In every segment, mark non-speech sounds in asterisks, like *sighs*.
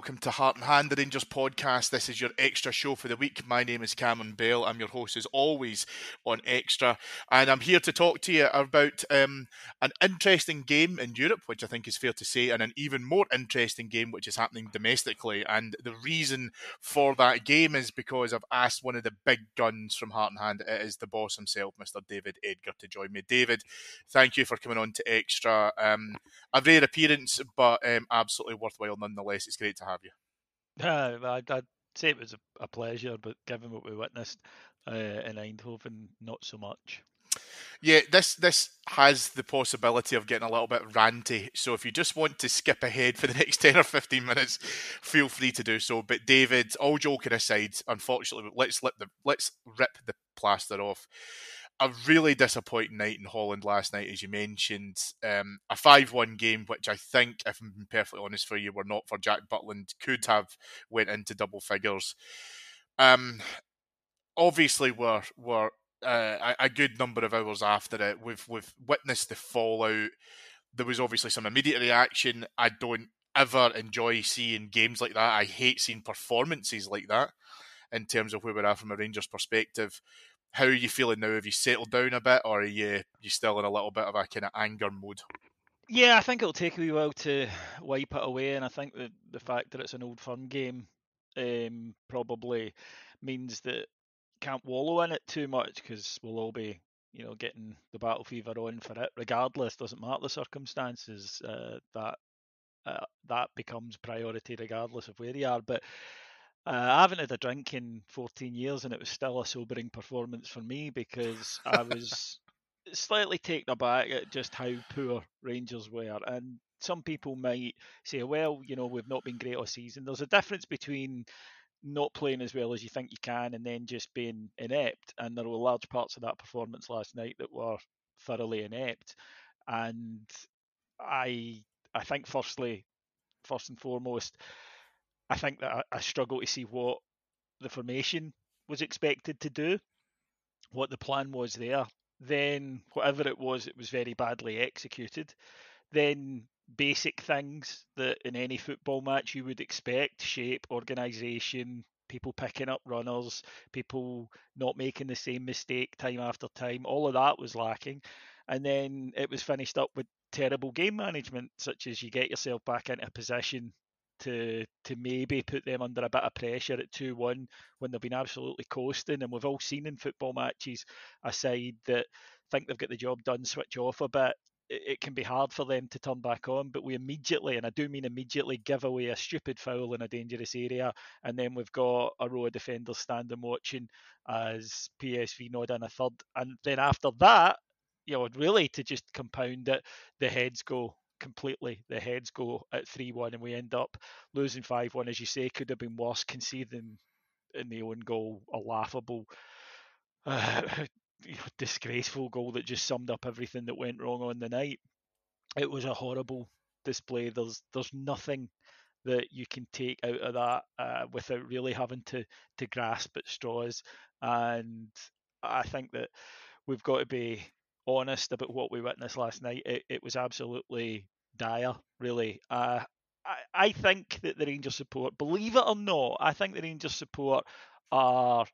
Welcome to Heart and Hand, the Rangers podcast. This is your extra show for the week. My name is Cameron Bell. I'm your host, as always, on Extra, and I'm here to talk to you about um, an interesting game in Europe, which I think is fair to say, and an even more interesting game which is happening domestically. And the reason for that game is because I've asked one of the big guns from Heart and Hand. It is the boss himself, Mr. David Edgar, to join me. David, thank you for coming on to Extra. Um, a rare appearance, but um, absolutely worthwhile nonetheless. It's great to have you. Uh, *laughs* I'd, I'd say it was a, a, pleasure, but given what we witnessed uh, in Eindhoven, not so much. Yeah, this this has the possibility of getting a little bit ranty. So if you just want to skip ahead for the *laughs* next ten or fifteen minutes, feel free to do so. But David, all joking aside, unfortunately, let's let the let's rip the plaster off a really disappointing night in Holland last night, as you mentioned. Um, a 5 1 game, which I think, if I'm being perfectly honest for you, were not for Jack Butland, could have went into double figures. Um, obviously, we're, we're uh, a, a good number of hours after it. We've, we've witnessed the fallout. There was obviously some immediate reaction. I don't ever enjoy seeing games like that. I hate seeing performances like that in terms of where we're at from a Rangers perspective how are you feeling now? Have you settled down a bit, or are you you still in a little bit of a kind of anger mode? Yeah, I think it'll take a wee while to wipe it away, and I think that the fact that it's an Old Firm game um, probably means that can't wallow in it too much because we'll all be, you know, getting the battle fever on for it, regardless. Doesn't matter the circumstances. Uh, that uh, that becomes priority regardless of where you are. But uh, I haven't had a drink in 14 years, and it was still a sobering performance for me because I was slightly taken aback at just how poor Rangers were. And some people might say, well, you know, we've not been great all season. There's a difference between not playing as well as you think you can and then just being inept. And there were large parts of that performance last night that were thoroughly inept. And I, I think, firstly, first and foremost, I think that I, I struggle to see what the formation was expected to do, what the plan was there. Then whatever it was, it was very badly executed. Then basic things that in any football match you would expect shape, organisation, people picking up runners, people not making the same mistake time after time. All of that was lacking. And then it was finished up with terrible game management, such as you get yourself back into position to to maybe put them under a bit of pressure at two one when they've been absolutely coasting. And we've all seen in football matches a side that think they've got the job done, switch off a bit. It, it can be hard for them to turn back on, but we immediately, and I do mean immediately, give away a stupid foul in a dangerous area, and then we've got a row of defenders standing watching as PSV nod in a third, and then after that, you know, really to just compound it, the heads go completely. The heads go at 3 1, and we end up losing 5 1. As you say, could have been worse, conceding in the own goal a laughable, uh, *laughs* disgraceful goal that just summed up everything that went wrong on the night. It was a horrible display. There's there's nothing that you can take out of that uh, without really having to to grasp at straws. And I think that we've got to be honest about what we witnessed last night, it, it was absolutely dire, really. Uh, I, I think that the Rangers support, believe it or not, I think the Rangers support are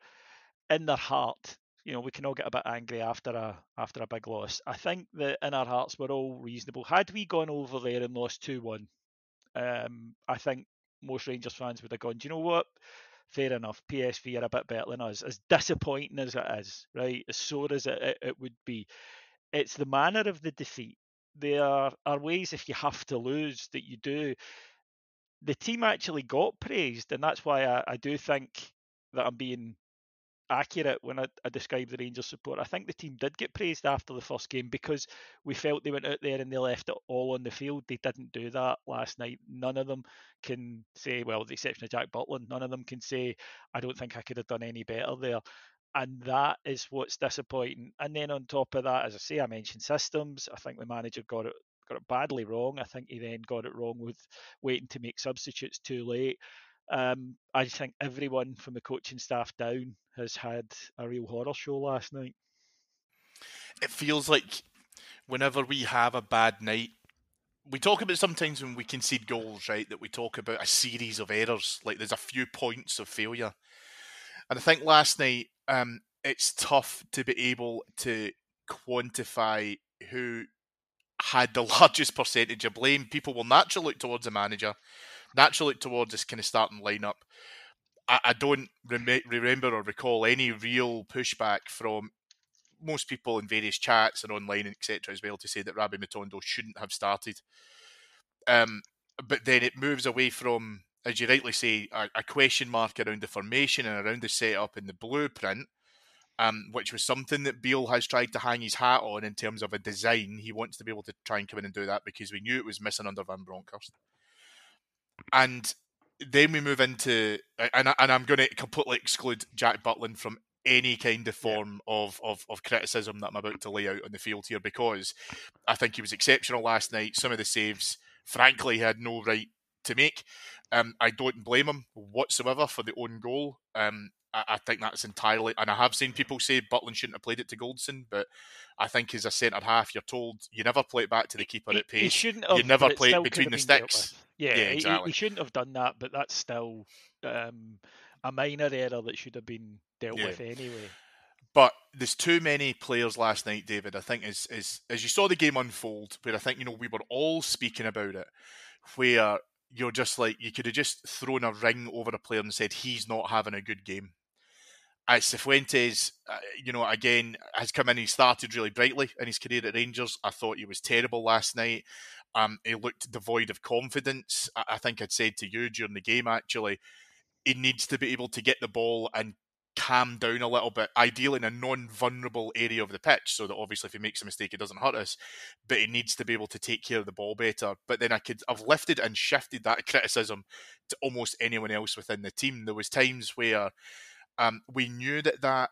in their heart. You know, we can all get a bit angry after a after a big loss. I think that in our hearts we're all reasonable. Had we gone over there and lost two one, um, I think most Rangers fans would have gone, do you know what? Fair enough. PSV are a bit better than us. As disappointing as it is, right? As sore as it, it, it would be, it's the manner of the defeat. There are ways if you have to lose that you do. The team actually got praised, and that's why I, I do think that I'm being accurate when I, I describe the Rangers support. I think the team did get praised after the first game because we felt they went out there and they left it all on the field. They didn't do that last night. None of them can say, well, with the exception of Jack Butland, none of them can say, I don't think I could have done any better there. And that is what's disappointing. And then on top of that, as I say, I mentioned systems. I think the manager got it got it badly wrong. I think he then got it wrong with waiting to make substitutes too late. Um, I think everyone from the coaching staff down has had a real horror show last night. It feels like whenever we have a bad night, we talk about sometimes when we concede goals, right? That we talk about a series of errors, like there's a few points of failure. And I think last night, um, it's tough to be able to quantify who had the *laughs* largest percentage of blame. People will naturally look towards the manager naturally look towards this kind of starting lineup. I, I don't rem- remember or recall any real pushback from most people in various chats and online, etc., as well, to say that Rabbi Matondo shouldn't have started. Um, but then it moves away from, as you rightly say, a, a, question mark around the formation and around the setup and the blueprint, um, which was something that Beale has tried to hang his hat on in terms of a design. He wants to be able to try and come in and do that because we knew it was missing under Van Bronckhorst and then we move into and, I, and I'm going to completely exclude Jack Butland from any kind of form of, of, of criticism that I'm about to lay out on the field here because I think he was exceptional last night. Some of the saves, frankly, he had no right to make. Um, I don't blame him whatsoever for the own goal. Um, I, I, think that's entirely, and I have seen people say Butland shouldn't have played it to Goldson, but I think as a centre half, you're told you never play it back to the keeper at pace. He shouldn't have, you never play it between the sticks. Yeah, yeah exactly. he, he, shouldn't have done that, but that's still um, a minor error that should have been dealt yeah. with anyway. But there's too many players last night, David. I think as as as you saw the game unfold, where I think you know we were all speaking about it, where you're just like you could have just thrown a ring over a player and said he's not having a good game. As Cifuentes, uh, you know, again has come in. He started really brightly in his career at Rangers. I thought he was terrible last night. Um, he looked devoid of confidence. I, I think I'd said to you during the game actually, he needs to be able to get the ball and calm down a little bit, ideally in a non-vulnerable area of the pitch, so that obviously if he makes a mistake, it doesn't hurt us. But he needs to be able to take care of the ball better. But then I could I've lifted and shifted that criticism to almost anyone else within the team. There was times where um, we knew that that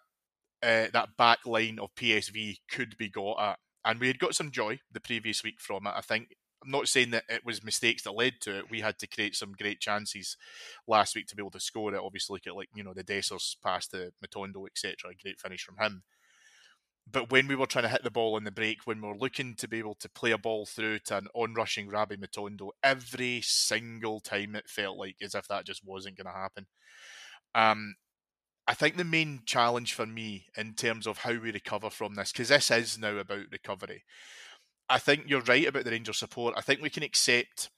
uh, that back line of PSV could be got at, and we had got some joy the previous week from it. I think I'm not saying that it was mistakes that led to it. We had to create some great chances last week to be able to score it. Obviously, look at like you know the Dessers pass to Matondo, etc. A Great finish from him. But when we were trying to hit the ball in the break, when we were looking to be able to play a ball through to an on-rushing Rabbi Matondo, every single time it felt like as if that just wasn't going to happen. Um, I think the main challenge for me in terms of how we recover from this, because this is now about recovery, I think you're right about the Rangers support. I think we can accept.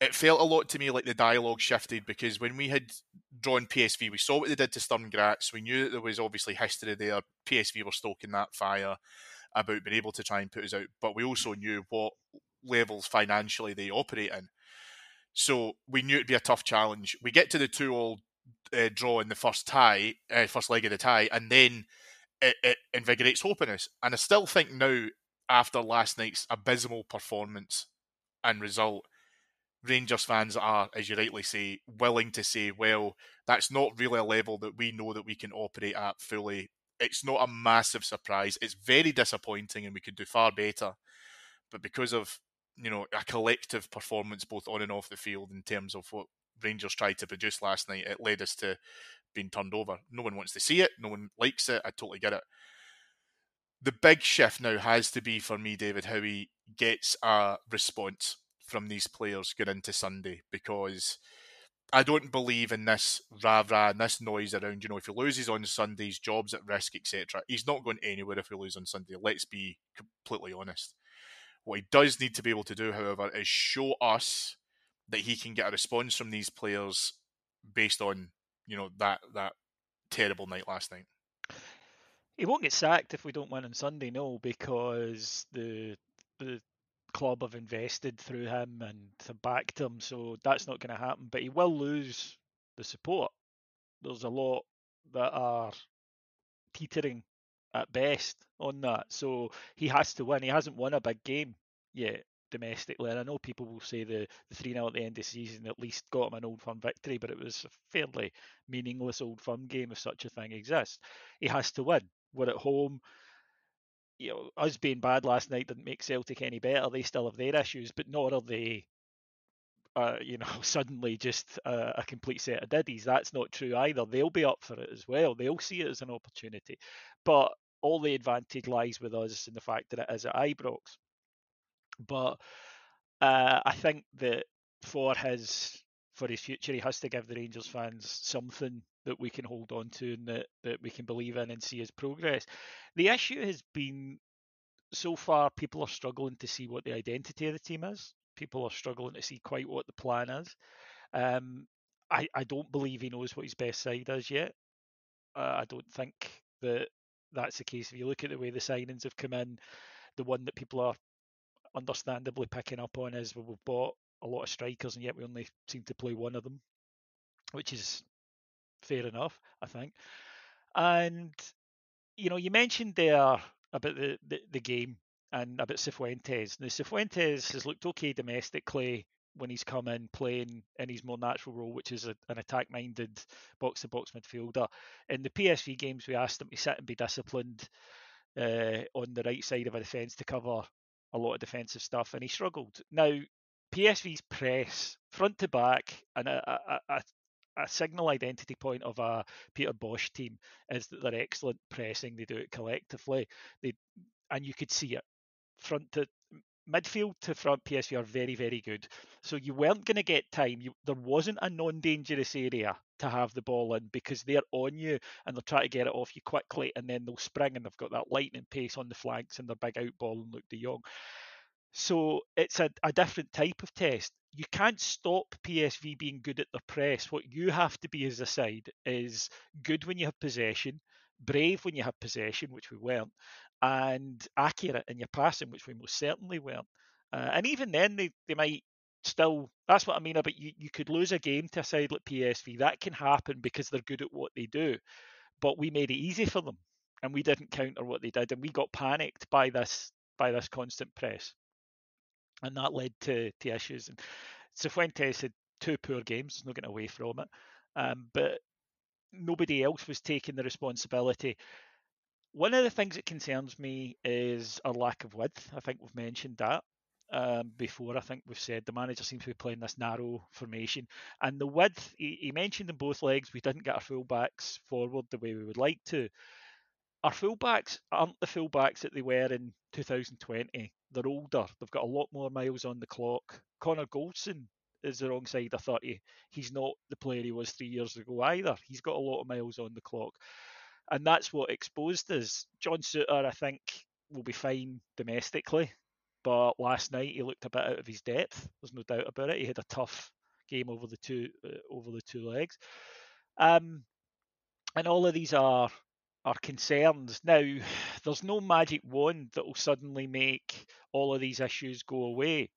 It felt a lot to me like the dialogue shifted because when we had drawn PSV, we saw what they did to Sturm Graz. We knew that there was obviously history there. PSV were stoking that fire about being able to try and put us out, but we also knew what levels financially they operate in. So we knew it'd be a tough challenge. We get to the two-all uh, draw in the first tie, uh, first leg of the tie, and then it, it invigorates hope in us. And I still think now after last night's abysmal performance and result, Rangers fans are, as you rightly say, willing to say, well, that's not really a level that we know that we can operate at fully. It's not a massive surprise. It's very disappointing and we could do far better. But because of, you know, a collective performance both on and off the field in terms of what Rangers tried to produce last night, it led us to being turned over. No one wants to see it. No one likes it. I totally get it the big shift now has to be for me, David, how he gets a response from these players going into Sunday because I don't believe in this rah rah and this noise around. You know, if he loses on Sundays, jobs at risk, etc. He's not going anywhere if he loses on Sunday. Let's be completely honest. What he does need to be able to do, however, is show us that he can get a response from these players based on you know that that terrible night last night. He won't get sacked if we don't win on Sunday, no, because the the club have invested through him and have backed him, so that's not going to happen. But he will lose the support. There's a lot that are teetering at best on that, so he has to win. He hasn't won a big game yet domestically, and I know people will say the the three 0 at the end of the season at least got him an Old Firm victory, but it was a fairly meaningless Old Firm game if such a thing exists. He has to win. We're at home you know, us being bad last night didn't make Celtic any better. They still have their issues, but nor are they, uh, you know, *laughs* suddenly just a, a, complete set of diddies. That's not true either. They'll be up for it as well. They'll see it as an opportunity. But all the advantage lies with us in the fact that it is at Ibrox. But uh, I think that for his for his future, he has to give the Rangers fans something that we can hold on to and that, that we can believe in and see as progress. The issue has been so far people are struggling to see what the identity of the team is. People are struggling to see quite what the plan is. Um, I, I don't believe he knows what his best side is yet. Uh, I don't think that that's the case. If you look at the way the signings have come in, the one that people are understandably picking up on is well, we've bought a lot of strikers and yet we only seem to play one of them, which is fair enough, I think. And you know, you mentioned there about the, the, the game and about Cifuentes. Now, Cifuentes has looked okay domestically when he's come in playing in his more natural role, which is a, an attack minded box to box midfielder. In the PSV games, we asked him to sit and be disciplined uh, on the right side of a defence to cover a lot of defensive stuff, and he struggled. Now, PSV's press, front to back, and a, a, a, a signal identity point of a Peter Bosz team is that they're excellent pressing. They do it collectively. They and you could see it front to midfield to front. PSV are very very good. So you weren't going to get time. You, there wasn't a non-dangerous area to have the ball in because they're on you and they're trying to get it off you quickly, and then they'll spring and they've got that lightning pace on the flanks and their big out ball and Luuk de Jong. So it's a, a different type of test. You can't stop PSV being good at the press. What you have to be as a side is good when you have possession, brave when you have possession, which we weren't, and accurate in your passing, which we most certainly weren't. Uh, and even then, they, they might still. That's what I mean about you. You could lose a game to a side like PSV. That can happen because they're good at what they do. But we made it easy for them, and we didn't counter what they did, and we got panicked by this by this constant press and that led to, to issues. And Cifuentes had two poor games, not getting away from it. Um, but nobody else was taking the responsibility. One of the things that concerns me is a lack of width. I think we've mentioned that um, before. I think we've said the manager seems to be playing this narrow formation, and the width. He, he mentioned in both legs we didn't get our fullbacks forward the way we would like to. Our fullbacks aren't the fullbacks that they were in 2020 they're older. They've got a lot more miles on the clock. Connor Goldson is the wrong side of 30. He's not the player he was three years ago either. He's got a lot of miles on the clock. And that's what exposed us. John Souttar, I think, will be fine domestically. But last night he looked a bit out of his depth. There's no doubt about it. He had a tough game over the two uh, over the two legs. Um, and all of these are are concerns. Now, *sighs* there's no magic wand that will suddenly make all of these issues go away.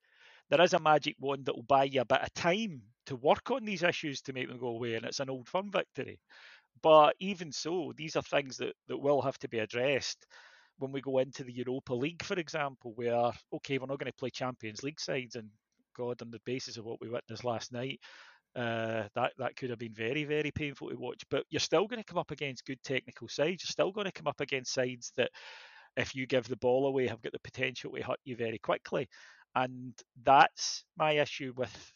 There is a magic wand that will buy you a bit of time to work on these issues to make them go away, and it's an old firm victory. But even so, these are things that, that will have to be addressed when we go into the Europa League, for example, where, okay, we're not going to play Champions League sides, and God, on the basis of what we witnessed last night, uh, that that could have been very very painful to watch. But you're still going to come up against good technical sides. You're still going to come up against sides that, if you give the ball away, have got the potential to hurt you very quickly. And that's my issue with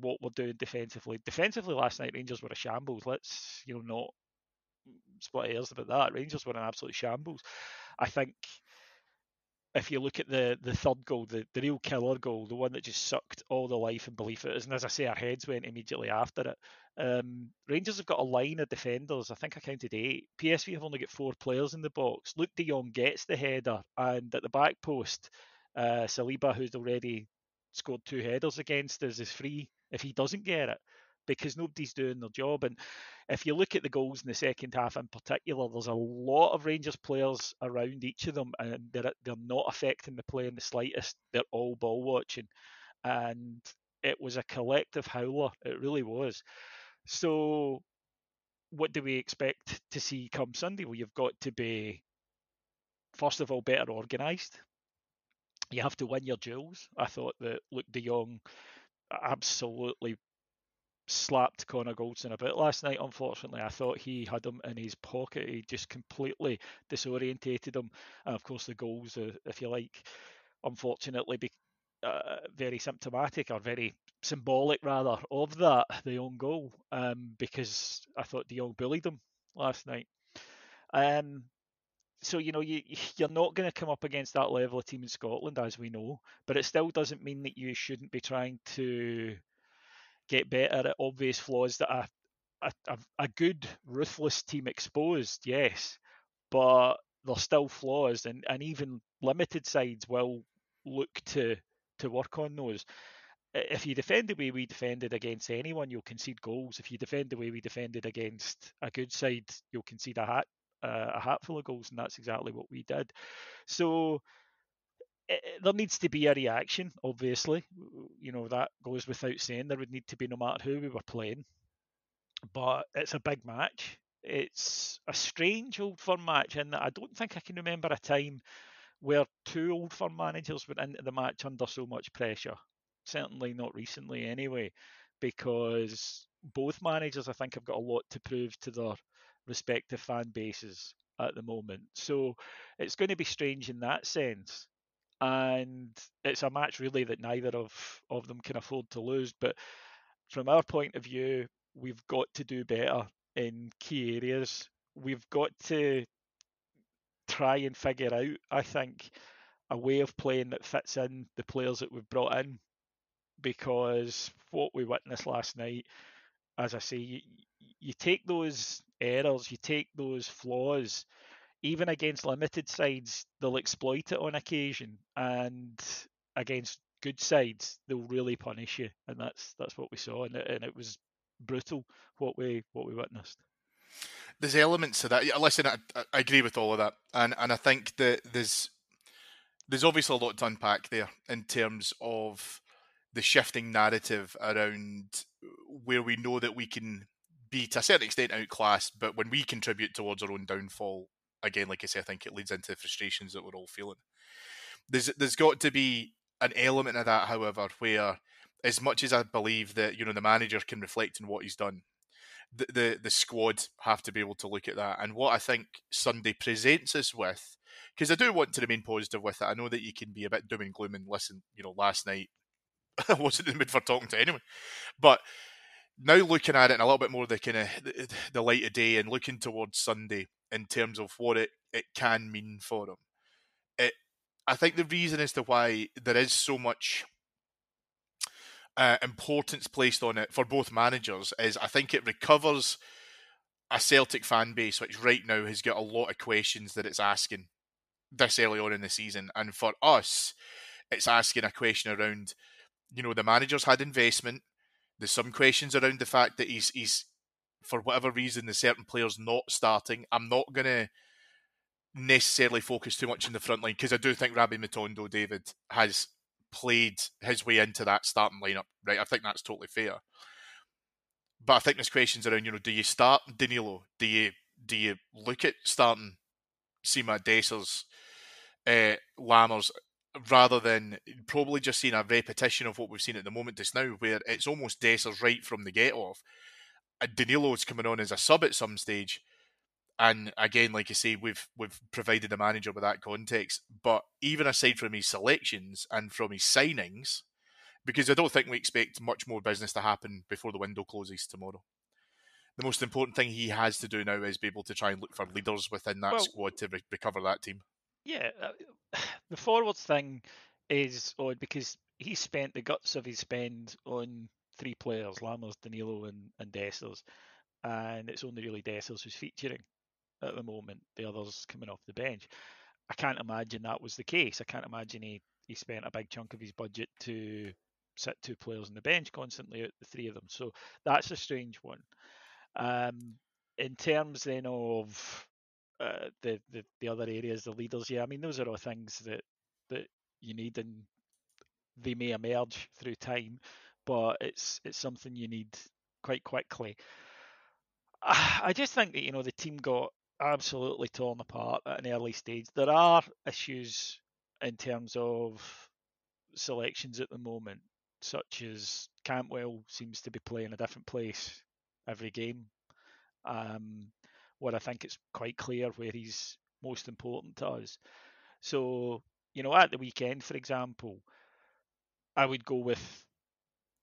what we're doing defensively. Defensively last night, Rangers were a shambles. Let's you know not split hairs about that. Rangers were an absolute shambles. I think if you look at the the third goal, the, the real killer goal, the one that just sucked all the life and belief out of us, and as I say, our heads went immediately after it. Um, Rangers have got a line of defenders. I think I counted eight. PSV have only got four players in the box. Luuk de Jong gets the header, and at the back post, uh, Saibari, who's already scored two headers against us, is free if he doesn't get it because nobody's doing their job. And if you look at the goals in the second half in particular, there's a lot of Rangers players around each of them, and they're they're not affecting the play in the slightest. They're all ball watching, and it was a collective howler. It really was. So, what do we expect to see come Sunday? Well, you've got to be first of all better organised. You have to win your duels. I thought that Luuk de Jong absolutely slapped Connor Goldson a bit last night. Unfortunately, I thought he had him in his pocket. He just completely disorientated him. And of course, the goals, uh, if you like, unfortunately, be, uh, very symptomatic or very symbolic rather of that the own goal. Um, because I thought De Jong bullied him last night. Um, so you know you you're not going to come up against that level of team in Scotland, as we know. But it still doesn't mean that you shouldn't be trying to get better at obvious flaws that a, a, a good, ruthless team exposed, yes, but there's still flaws, and, and even limited sides will look to to work on those. If you defend the way we defended against anyone, you'll concede goals. If you defend the way we defended against a good side, you'll concede a hat uh, a hatful of goals, and that's exactly what we did. So there needs to be a reaction, obviously. You know, that goes without saying. There would need to be no matter who we were playing. But it's a big match. It's a strange old firm match, and I don't think I can remember a time where two old firm managers went into the match under so much pressure. Certainly not recently, anyway, because both managers, I think, have got a lot to prove to their respective fan bases at the moment. So it's going to be strange in that sense and it's a match really that neither of of them can afford to lose. But from our point of view, we've got to do better in key areas. We've got to try and figure out, I think, a way of playing that fits in the players that we've brought in. Because what we witnessed last night, as I say, you, you take those errors, you take those flaws, even against limited sides, they'll exploit it on occasion, and against good sides, they'll really punish you, and that's that's what we saw, and it, and it was brutal what we what we witnessed. There's elements to that. Listen, I, I agree with all of that, and and I think that there's there's obviously a lot to unpack there in terms of the shifting narrative around where we know that we can be to a certain extent outclassed, but when we contribute towards our own downfall, again, like I say, I think it leads into the frustrations that we're all feeling. There's there's got to be an element of that, however, where as much as I believe that you know the manager can reflect on what he's done, the the, the squad have to be able to look at that. And what I think Sunday presents us with, because I do want to remain positive with it. I know that you can be a bit doom and gloom and listen. You know, last night *laughs* I wasn't in the mood for talking to anyone, but now looking at it in a little bit more the kind of the, the light of day and looking towards Sunday in terms of what it, it can mean for them. It, I think the reason as to why there is so much uh, importance placed on it for both managers is I think it recovers a Celtic fan base which right now has got a lot of questions that it's asking this early on in the season, and for us, it's asking a question around, you know, the managers had investment there's some questions around the fact that he's he's for whatever reason the certain players not starting. I'm not gonna necessarily focus too much in the front line because I do think Rabbi Matondo, David, has played his way into that starting lineup. Right, I think that's totally fair. But I think there's questions around, you know, do you start Danilo? Do you do you look at starting Sima Dessers, uh, Lammers? Rather than probably just seeing a repetition of what we've seen at the moment just now, where it's almost Dessers right from the get off. And Danilo's coming on as a sub at some stage. And again, like I say, we've we've provided the manager with that context. But even aside from his selections and from his signings, because I don't think we expect much more business to happen before the window closes tomorrow. The most important thing he has to do now is be able to try and look for leaders within that well, squad to re- recover that team. Yeah, uh, *sighs* the forwards thing is odd because he spent the guts of his spend on three players, Lammers, Danilo, and, and Dessers, and it's only really Dessers who's featuring at the moment. The others coming off the bench. I can't imagine that was the case. I can't imagine he, he spent a big chunk of his budget to sit two players on the bench constantly out the three of them. So that's a strange one. Um, in terms then of uh, the, the the other areas, the leaders, yeah, I mean those are all things that that you need and they may emerge through time, but it's it's something you need quite quickly. *sighs* I just think that you know the team got absolutely torn apart at an early stage. There are issues in terms of selections at the moment, such as Cantwell seems to be playing a different place every game. Um, where I think it's quite clear where he's most important to us. So, you know, at the weekend, for example, I would go with,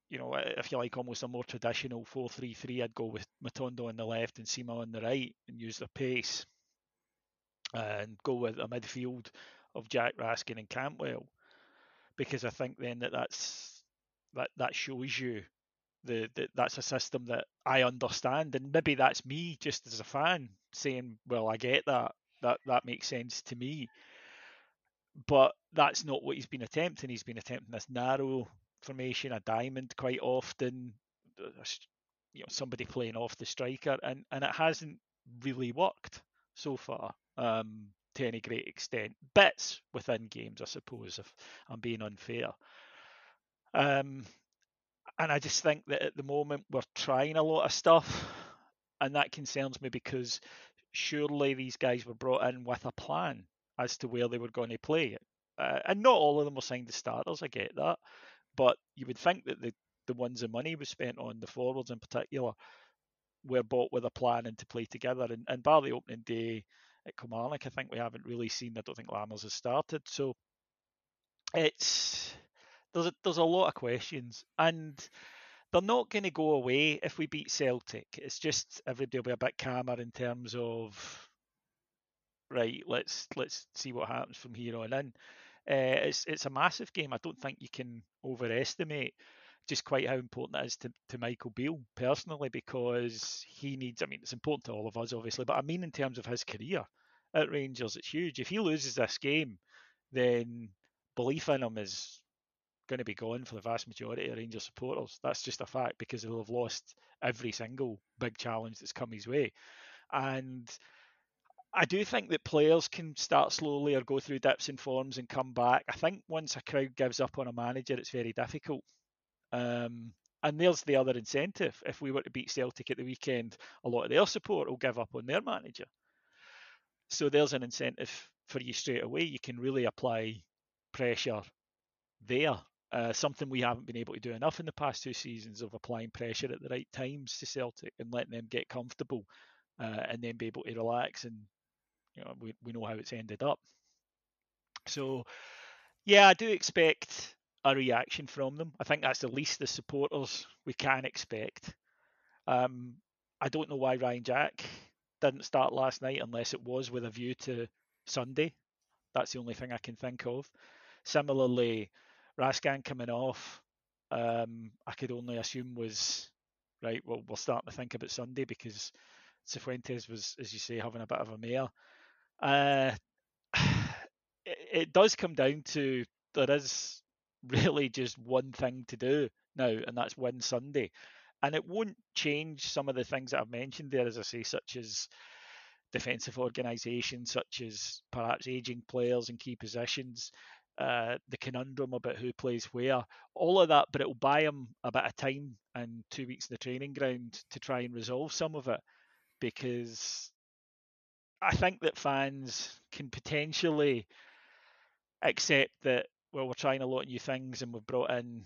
you know, if you like, almost a more traditional 4 3 3. I'd go with Matondo on the left and Sima on the right and use their pace and go with a midfield of Jack Raskin and Cantwell because I think then that that's that that shows you the, the that's a system that I understand and maybe that's me just as a fan saying well I get that that that makes sense to me but that's not what he's been attempting. He's been attempting this narrow formation, a diamond quite often, you know, somebody playing off the striker, and, and it hasn't really worked so far um, to any great extent. Bits within games, I suppose, if I'm being unfair. Um, and I just think that at the moment we're trying a lot of stuff, and that concerns me because surely these guys were brought in with a plan as to where they were going to play. Uh, and not all of them were signed as starters, I get that. But you would think that the, the ones the money was spent on, the forwards in particular, were bought with a plan and to play together. And, and bar the opening day at Kilmarnock, I think we haven't really seen, I don't think Lammers has started. So it's there's a, there's a lot of questions. And they're not going to go away if we beat Celtic. It's just everybody will be a bit calmer in terms of right, let's let's see what happens from here on in. Uh, it's it's a massive game. I don't think you can overestimate just quite how important it is to, to Michael Beale personally because he needs. I mean, it's important to all of us, obviously, but I mean in terms of his career at Rangers, it's huge. If he loses this game, then belief in him is going to be gone for the vast majority of Rangers supporters. That's just a fact because he'll have lost every single big challenge that's come his way. And I do think that players can start slowly or go through dips in forms and come back. I think once a crowd gives up on a manager, it's very difficult. Um, and there's the other incentive. If we were to beat Celtic at the weekend, a lot of their support will give up on their manager. So there's an incentive for you straight away. You can really apply pressure there. Uh, something we haven't been able to do enough in the past two seasons of applying pressure at the right times to Celtic and letting them get comfortable uh, and then be able to relax and you know, we, we know how it's ended up. So, yeah, I do expect a reaction from them. I think that's the least the supporters we can expect. Um, I don't know why Ryan Jack didn't start last night unless it was with a view to Sunday. That's the only thing I can think of. Similarly, Raskin coming off, um, I could only assume was right. Well, we're starting to think about Sunday because Cifuentes was, as you say, having a bit of a mare. Uh, *sighs* it, it does come down to there is really just one thing to do now, and that's win Sunday. And it won't change some of the things that I've mentioned there, as I say, such as defensive organisation, such as perhaps aging players in key positions, uh, the conundrum about who plays where, all of that. But it will buy them a bit of time and two weeks in the training ground to try and resolve some of it, because I think that fans can potentially accept that well we're trying a lot of new things and we've brought in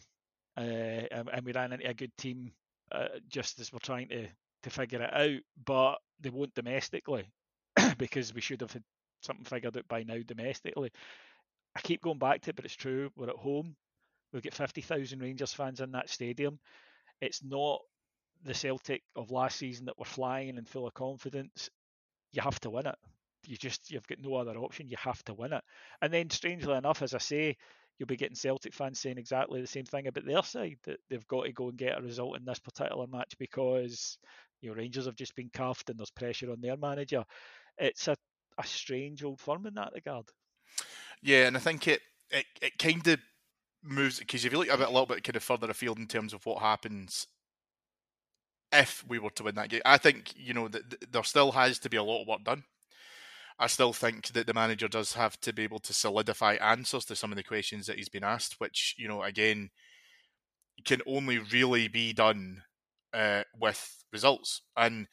uh, and, and, we ran into a good team uh, just as we're trying to to figure it out, but they won't domestically *clears throat* because we should have had something figured out by now domestically. I keep going back to it, but it's true. We're at home. We've got 50,000 Rangers fans in that stadium. It's not the Celtic of last season that were flying and full of confidence you have to win it. you just you've got no other option. You have to win it. And then, strangely enough, as I say, you'll be getting Celtic fans saying exactly the same thing about their side that they've got to go and get a result in this particular match because you know Rangers have just been cuffed and there's pressure on their manager. It's a, a strange old firm in that regard. Yeah, and I think it it, it kind of moves because if you look a bit a little bit kind of further afield in terms of what happens if we were to win that game, I think you know that there still has to be a lot of work done. I still think that the manager does have to be able to solidify answers to some of the questions that he's been asked, which you know again can only really be done uh, with results. And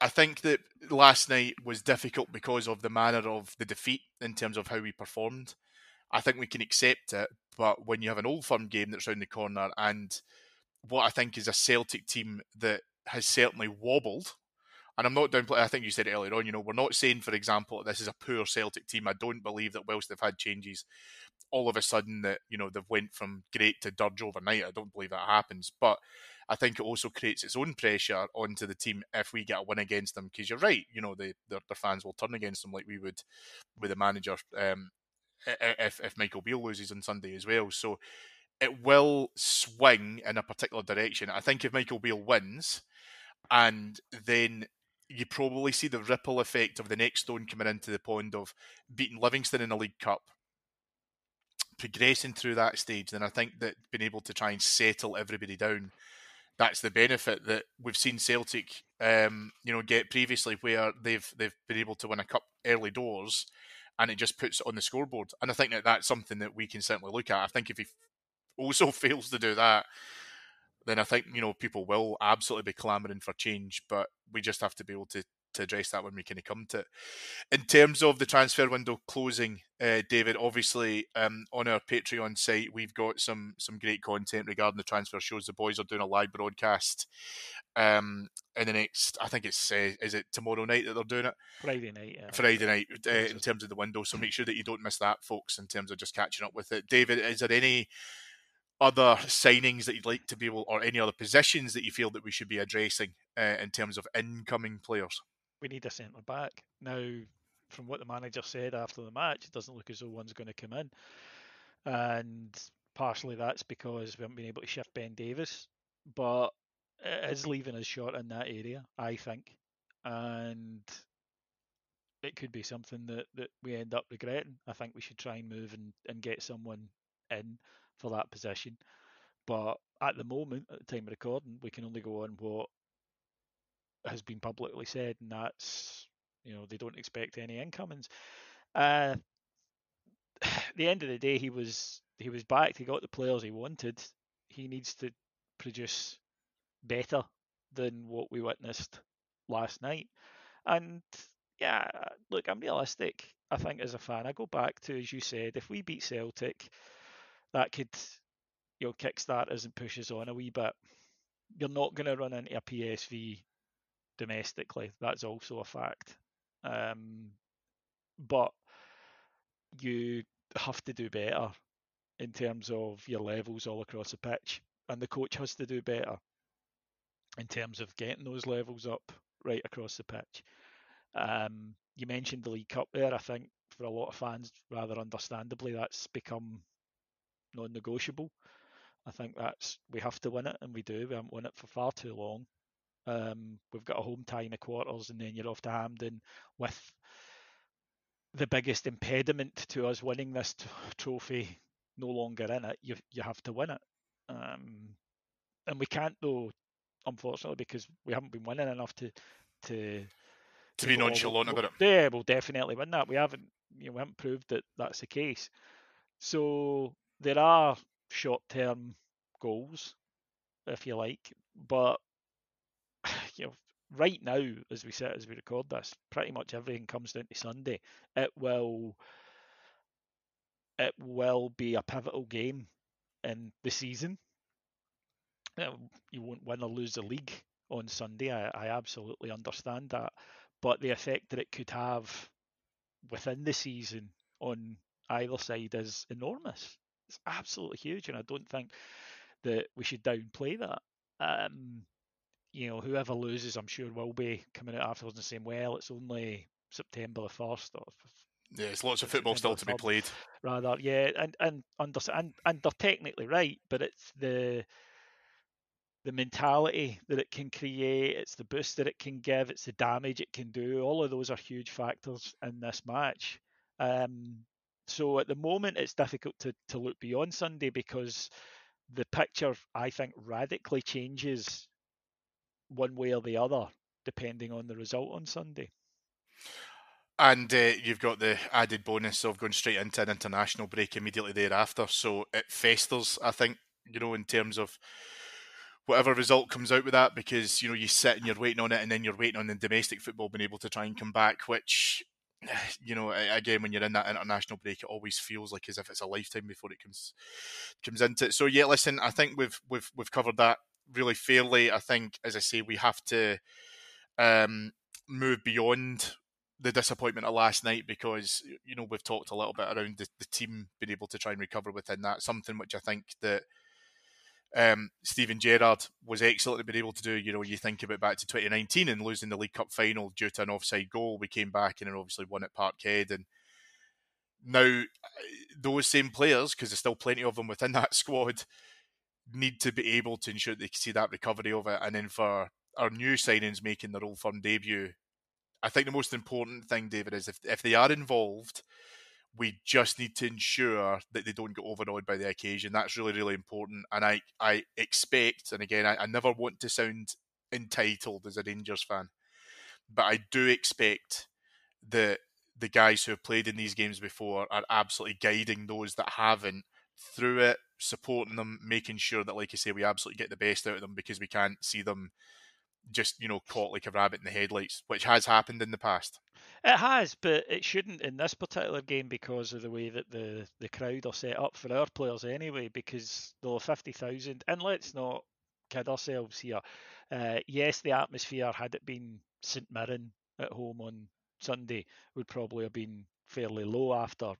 I think that last night was difficult because of the manner of the defeat in terms of how we performed. I think we can accept it, but when you have an old firm game that's round the corner and what I think is a Celtic team that has certainly wobbled, and I'm not downplaying. I think you said earlier on. You know, we're not saying, for example, this is a poor Celtic team. I don't believe that whilst they've had changes, all of a sudden that you know they've went from great to dirge overnight. I don't believe that happens, but I think it also creates its own pressure onto the team if we get a win against them. Because you're right, you know, the their, their fans will turn against them like we would with the manager um, if if Michael Beale loses on Sunday as well. So it will swing in a particular direction. I think if Michael Beale wins, and then you probably see the ripple effect of the next stone coming into the pond of beating Livingston in the League Cup, progressing through that stage, then I think that being able to try and settle everybody down, that's the benefit that we've seen Celtic, um, you know, get previously, where they've they've been able to win a cup early doors, and it just puts it on the scoreboard. And I think that that's something that we can certainly look at. I think if he *laughs* also fails to do that, then I think you know people will absolutely be clamouring for change, but we just have to be able to to address that when we kind of come to it. In terms of the transfer window closing, uh, David, obviously um, on our Patreon site we've got some some great content regarding the transfer shows. The boys are doing a live broadcast um, in the next, I think it's uh, is it tomorrow night that they're doing it? Friday night. Yeah. Friday night uh, in terms of the window. So make sure that you don't miss that, folks. In terms of just catching up with it, David, is there any other signings that you'd like to be able, or any other positions that you feel that we should be addressing uh, in terms of incoming players? We need a centre back now. From what the manager said after the match, it doesn't look as though one's going to come in, and partially that's because we haven't been able to shift Ben Davies, but it is leaving us short in that area, I think, and it could be something that, that we end up regretting. I think we should try and move and, and get someone in for that position. But at the moment, at the time of recording, we can only go on what has been publicly said, and that's you know they don't expect any incomings. Uh, *sighs* the end of the day, he was he was back. He got the players he wanted. He needs to produce better than what we witnessed last night. And yeah, look, I'm realistic. I think as a fan, I go back to as you said, if we beat Celtic, that could you know kickstart us and push us on a wee bit. You're not going to run into a PSV domestically. That's also a fact. Um, but you have to do better in terms of your levels all across the pitch, and the coach has to do better in terms of getting those levels up right across the pitch. Um, you mentioned the League Cup there. I think for a lot of fans, rather understandably, that's become non-negotiable. I think that's we have to win it, and we do. We haven't won it for far too long. Um, we've got a home tie in the quarters, and then you're off to Hampden with the biggest impediment to us winning this t- trophy no longer in it. You you have to win it, um, and we can't though, unfortunately, because we haven't been winning enough to to to be nonchalant about it. Yeah, we'll definitely win that. We haven't you know, we haven't proved that that's the case. So there are short term goals, if you like, but you know, right now, as we said, as we record this, pretty much everything comes down to Sunday. It will, it will be a pivotal game in the season. You won't win or lose the league on Sunday. I, I absolutely understand that, but the effect that it could have within the season on either side is enormous. It's absolutely huge, and I don't think that we should downplay that. Um, you know, whoever loses, I'm sure will be coming out afterwards and saying, "Well, it's only September the first or yeah, it's lots of football still to be played. Rather, yeah, and and under and, and they're technically right, but it's the the mentality that it can create, it's the boost that it can give, it's the damage it can do. All of those are huge factors in this match. Um, so at the moment, it's difficult to, to look beyond Sunday because the picture, I think, radically changes one way or the other depending on the result on Sunday. And uh, you've got the added bonus of going straight into an international break immediately thereafter. So it festers, I think, you know, in terms of whatever result comes out with that, because, you know, you sit and you're waiting on it and then you're waiting on the domestic football being able to try and come back, which, *sighs* you know, again, when you're in that international break, it always feels like as if it's a lifetime before it comes comes into it. So yeah, listen, I think we've we've we've covered that really fairly. I think, as I say, we have to um, move beyond the disappointment of last night because you know we've talked a little bit around the, the team being able to try and recover within that. Something which I think that um, Steven Gerrard was excellent at being able to do. You know, you think about back to 2019 and losing the League Cup final due to an offside goal. We came back and obviously won at Parkhead. And now those same players, because there's still plenty of them within *laughs* that squad, need to be able to ensure they can see that recovery of it. And then for our new signings making their Old Firm debut, I think the most important thing, David, is if if they are involved, we just need to ensure that they don't get overawed by the occasion. That's really, really important. And I, I expect, and again, I, I never want to sound entitled as a Rangers fan, but I do expect that the guys who have played in these games before are absolutely guiding those that haven't through it, supporting them, making sure that, like I say, we absolutely get the best out of them because we can't see them just you know caught like a rabbit in the headlights, which has happened in the past. It has, but it shouldn't in this particular game because of the way that the the crowd are set up for our players anyway. Because there are fifty thousand, and let's not kid ourselves here. Uh, yes, the atmosphere had it been St Mirren at home on Sunday would probably have been fairly low after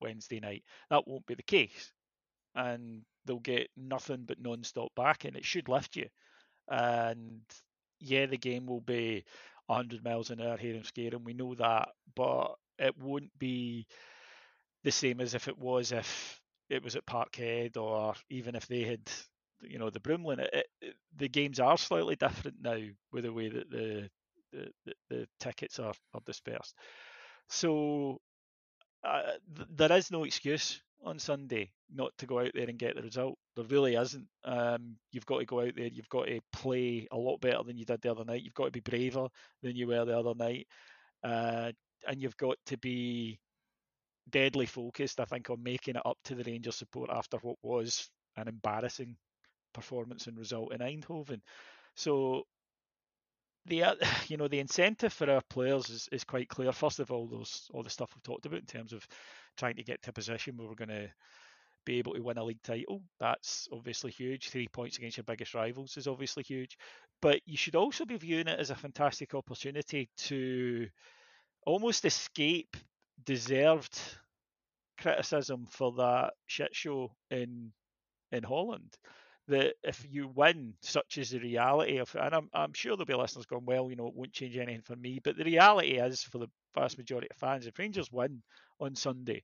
Wednesday night. That won't be the case, and they'll get nothing but non-stop back, and it should lift you. And yeah, the game will be 100 miles an hour here in Scaring. We know that, but it won't be the same as if it was if it was at Parkhead or even if they had, you know, the Broomloan. It, it, the games are slightly different now with the way that the the, the, the tickets are, are dispersed. So uh, th- there is no excuse on Sunday not to go out there and get the result. There really isn't. Um, you've got to go out there. You've got to play a lot better than you did the other night. You've got to be braver than you were the other night, uh, and you've got to be deadly focused. I think on making it up to the Rangers support after what was an embarrassing performance and result in Eindhoven. So the *laughs* you know the incentive for our players is, is quite clear. First of all, those all the stuff we've talked about in terms of trying to get to a position where we're going to be able to win a league title. That's obviously huge. Three points against your biggest rivals is obviously huge. But you should also be viewing it as a fantastic opportunity to almost escape deserved criticism for that shit show in in Holland that if you win, such is the reality of, and I'm, I'm sure there'll be listeners going, well, you know, it won't change anything for me. But the reality is, for the vast majority of fans, if Rangers win on Sunday,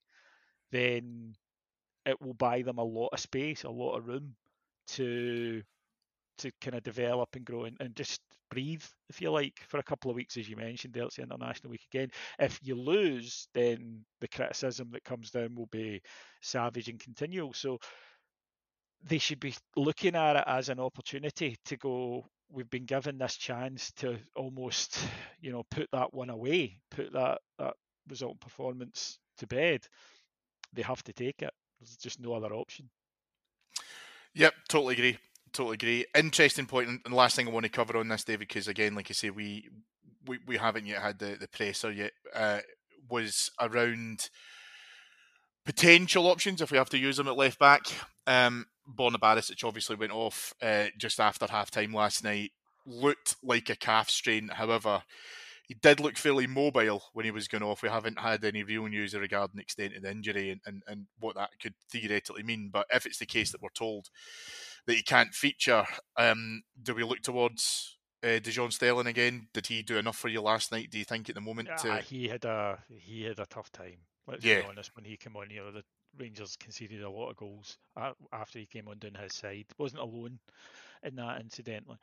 then it will buy them a lot of space, a lot of room to to kind of develop and grow and, and just breathe, if you like, for a couple of weeks, as you mentioned. There, it's the international week again. If you lose, then the criticism that comes down will be savage and continual. So they should be looking at it as an opportunity to go we've been given this chance to almost you know put that one away put that that result performance to bed. They have to take it. There's just no other option. Yep totally agree. Totally agree. Interesting point and the last thing i want to cover on this david because again like i say we we, we haven't yet had the, the presser yet uh, was around potential options if we have to use them at left back. Um, Borna Barisic obviously went off uh, just after half time last night. Looked like a calf strain, however, he did look fairly mobile when he was going off. We haven't had any real news regarding the extent of the injury and, and, and what that could theoretically mean. But if it's the case that we're told that he can't feature, um, do we look towards uh, Dujon Sterling again. Did he do enough for you last night? Do you think at the moment? To... he had a he had a tough time. Let's yeah. be honest. When he came on, you know the Rangers conceded a lot of goals after he came on down his side. Wasn't alone in that, incidentally,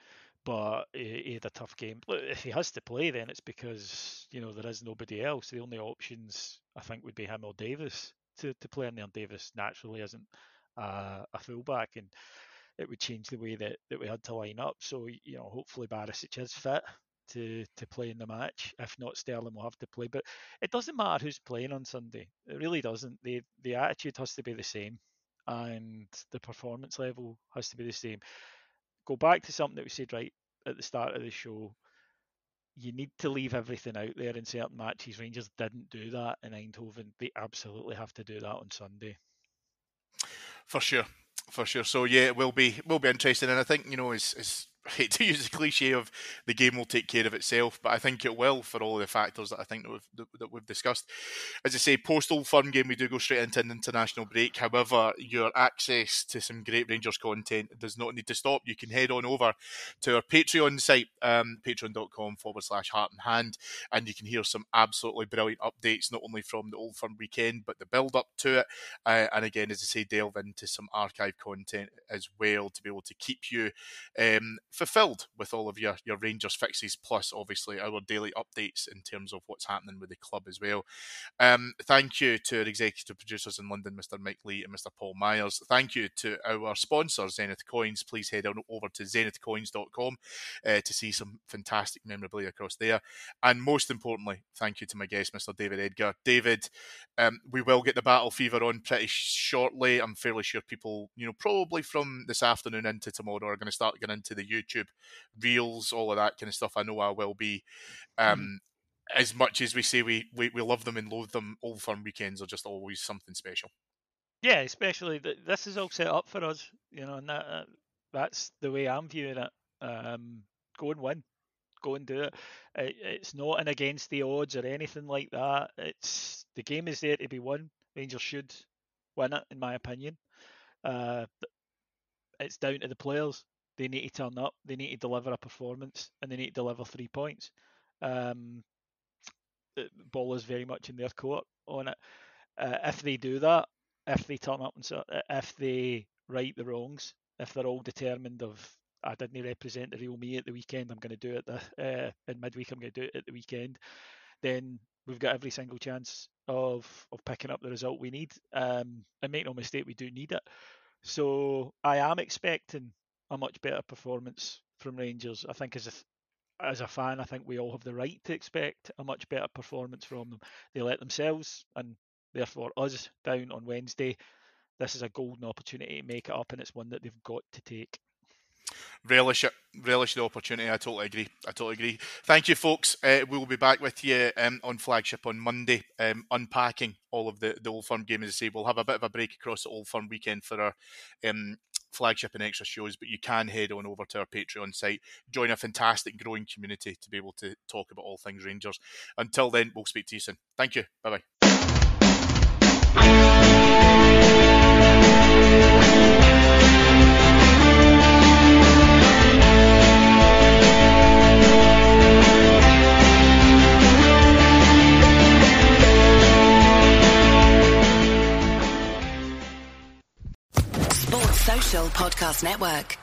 but he, had a tough game. If he has to play, then it's because you know there is nobody else. The only options I think would be him or Davis to, to play in there. Davis naturally isn't uh, a fullback, and it would change the way that, that we had to line up. So you know, hopefully Barisic is fit to to play in the match. If not, Sterling will have to play. But it doesn't matter who's playing on Sunday. It really doesn't. The the attitude has to be the same, and the performance level has to be the same. Go back to something that we said right at the start of the show. You need to leave everything out there in certain matches. Rangers didn't do that in Eindhoven. They absolutely have to do that on Sunday. For sure, for sure. So yeah, it will be will be interesting, and I think you know as as *laughs* Hate to use the cliche of the game will take care of itself, but I think it will for all the factors that I think that we've, that we've discussed. As I say, post Old Firm game, we do go straight into an international break. However, your access to some great Rangers content does not need to stop. You can head on over to our Patreon site, um, patreon.com forward slash heart and hand, and you can hear some absolutely brilliant updates, not only from the Old Firm weekend, but the build up to it. Uh, and again, as I say, delve into some archive content as well to be able to keep you. Um, fulfilled with all of your, your Rangers fixes, plus obviously our daily updates in terms of what's happening with the club as well. Um, thank you to our executive producers in London, Mr. Mike Lee and Mr. Paul Myers. Thank you to our sponsors, Zenith Coins. Please head on over to zenithcoins.com uh, to see some fantastic memorabilia across there. And most importantly, thank you to my guest, Mr. David Edgar. David, um, we will get the battle fever on pretty shortly. I'm fairly sure people, you know, probably from this afternoon into tomorrow are going to start getting into the YouTube reels, all of that kind of stuff. I know I will be. Mm-hmm. Um, mm As much as we say we, we, we love them and loathe them, Old Firm weekends are just always something special. Yeah, especially that this is all set up for us, you know, and that, uh, that's the way I'm viewing it. Um, go and win, go and do it. it. It's not an against the odds or anything like that. It's the game is there to be won. Rangers should win it, in my opinion. Uh, it's down to the players. They need to turn up. They need to deliver a performance, and they need to deliver three points. Um, ball is very much in their court on it. Uh, if they do that, if they turn up and so, if they right the wrongs, if they're all determined of I didn't represent the real me at the weekend, I'm going to do it the, uh, in midweek. I'm going to do it at the weekend. Then we've got every single chance of of picking up the result we need. Um, and make no mistake, we do need it. So I am expecting a much better performance from Rangers. I think as a as a fan, I think we all have the right to expect a much better performance from them. They let themselves and therefore us down on Wednesday. This is a golden opportunity to make it up, and it's one that they've got to take relish it, relish the opportunity. I totally agree. I totally agree. Thank you, folks. Uh, we will be back with you um, on flagship on Monday, um, unpacking all of the the Old Firm game. As I say, we'll have a bit of a break across the Old Firm weekend for our um, flagship and extra shows, but you can head on over to our Patreon site, join a fantastic growing community to be able to talk about all things Rangers. Until then, we'll speak to you soon. Thank you. Bye bye. Podcast Network.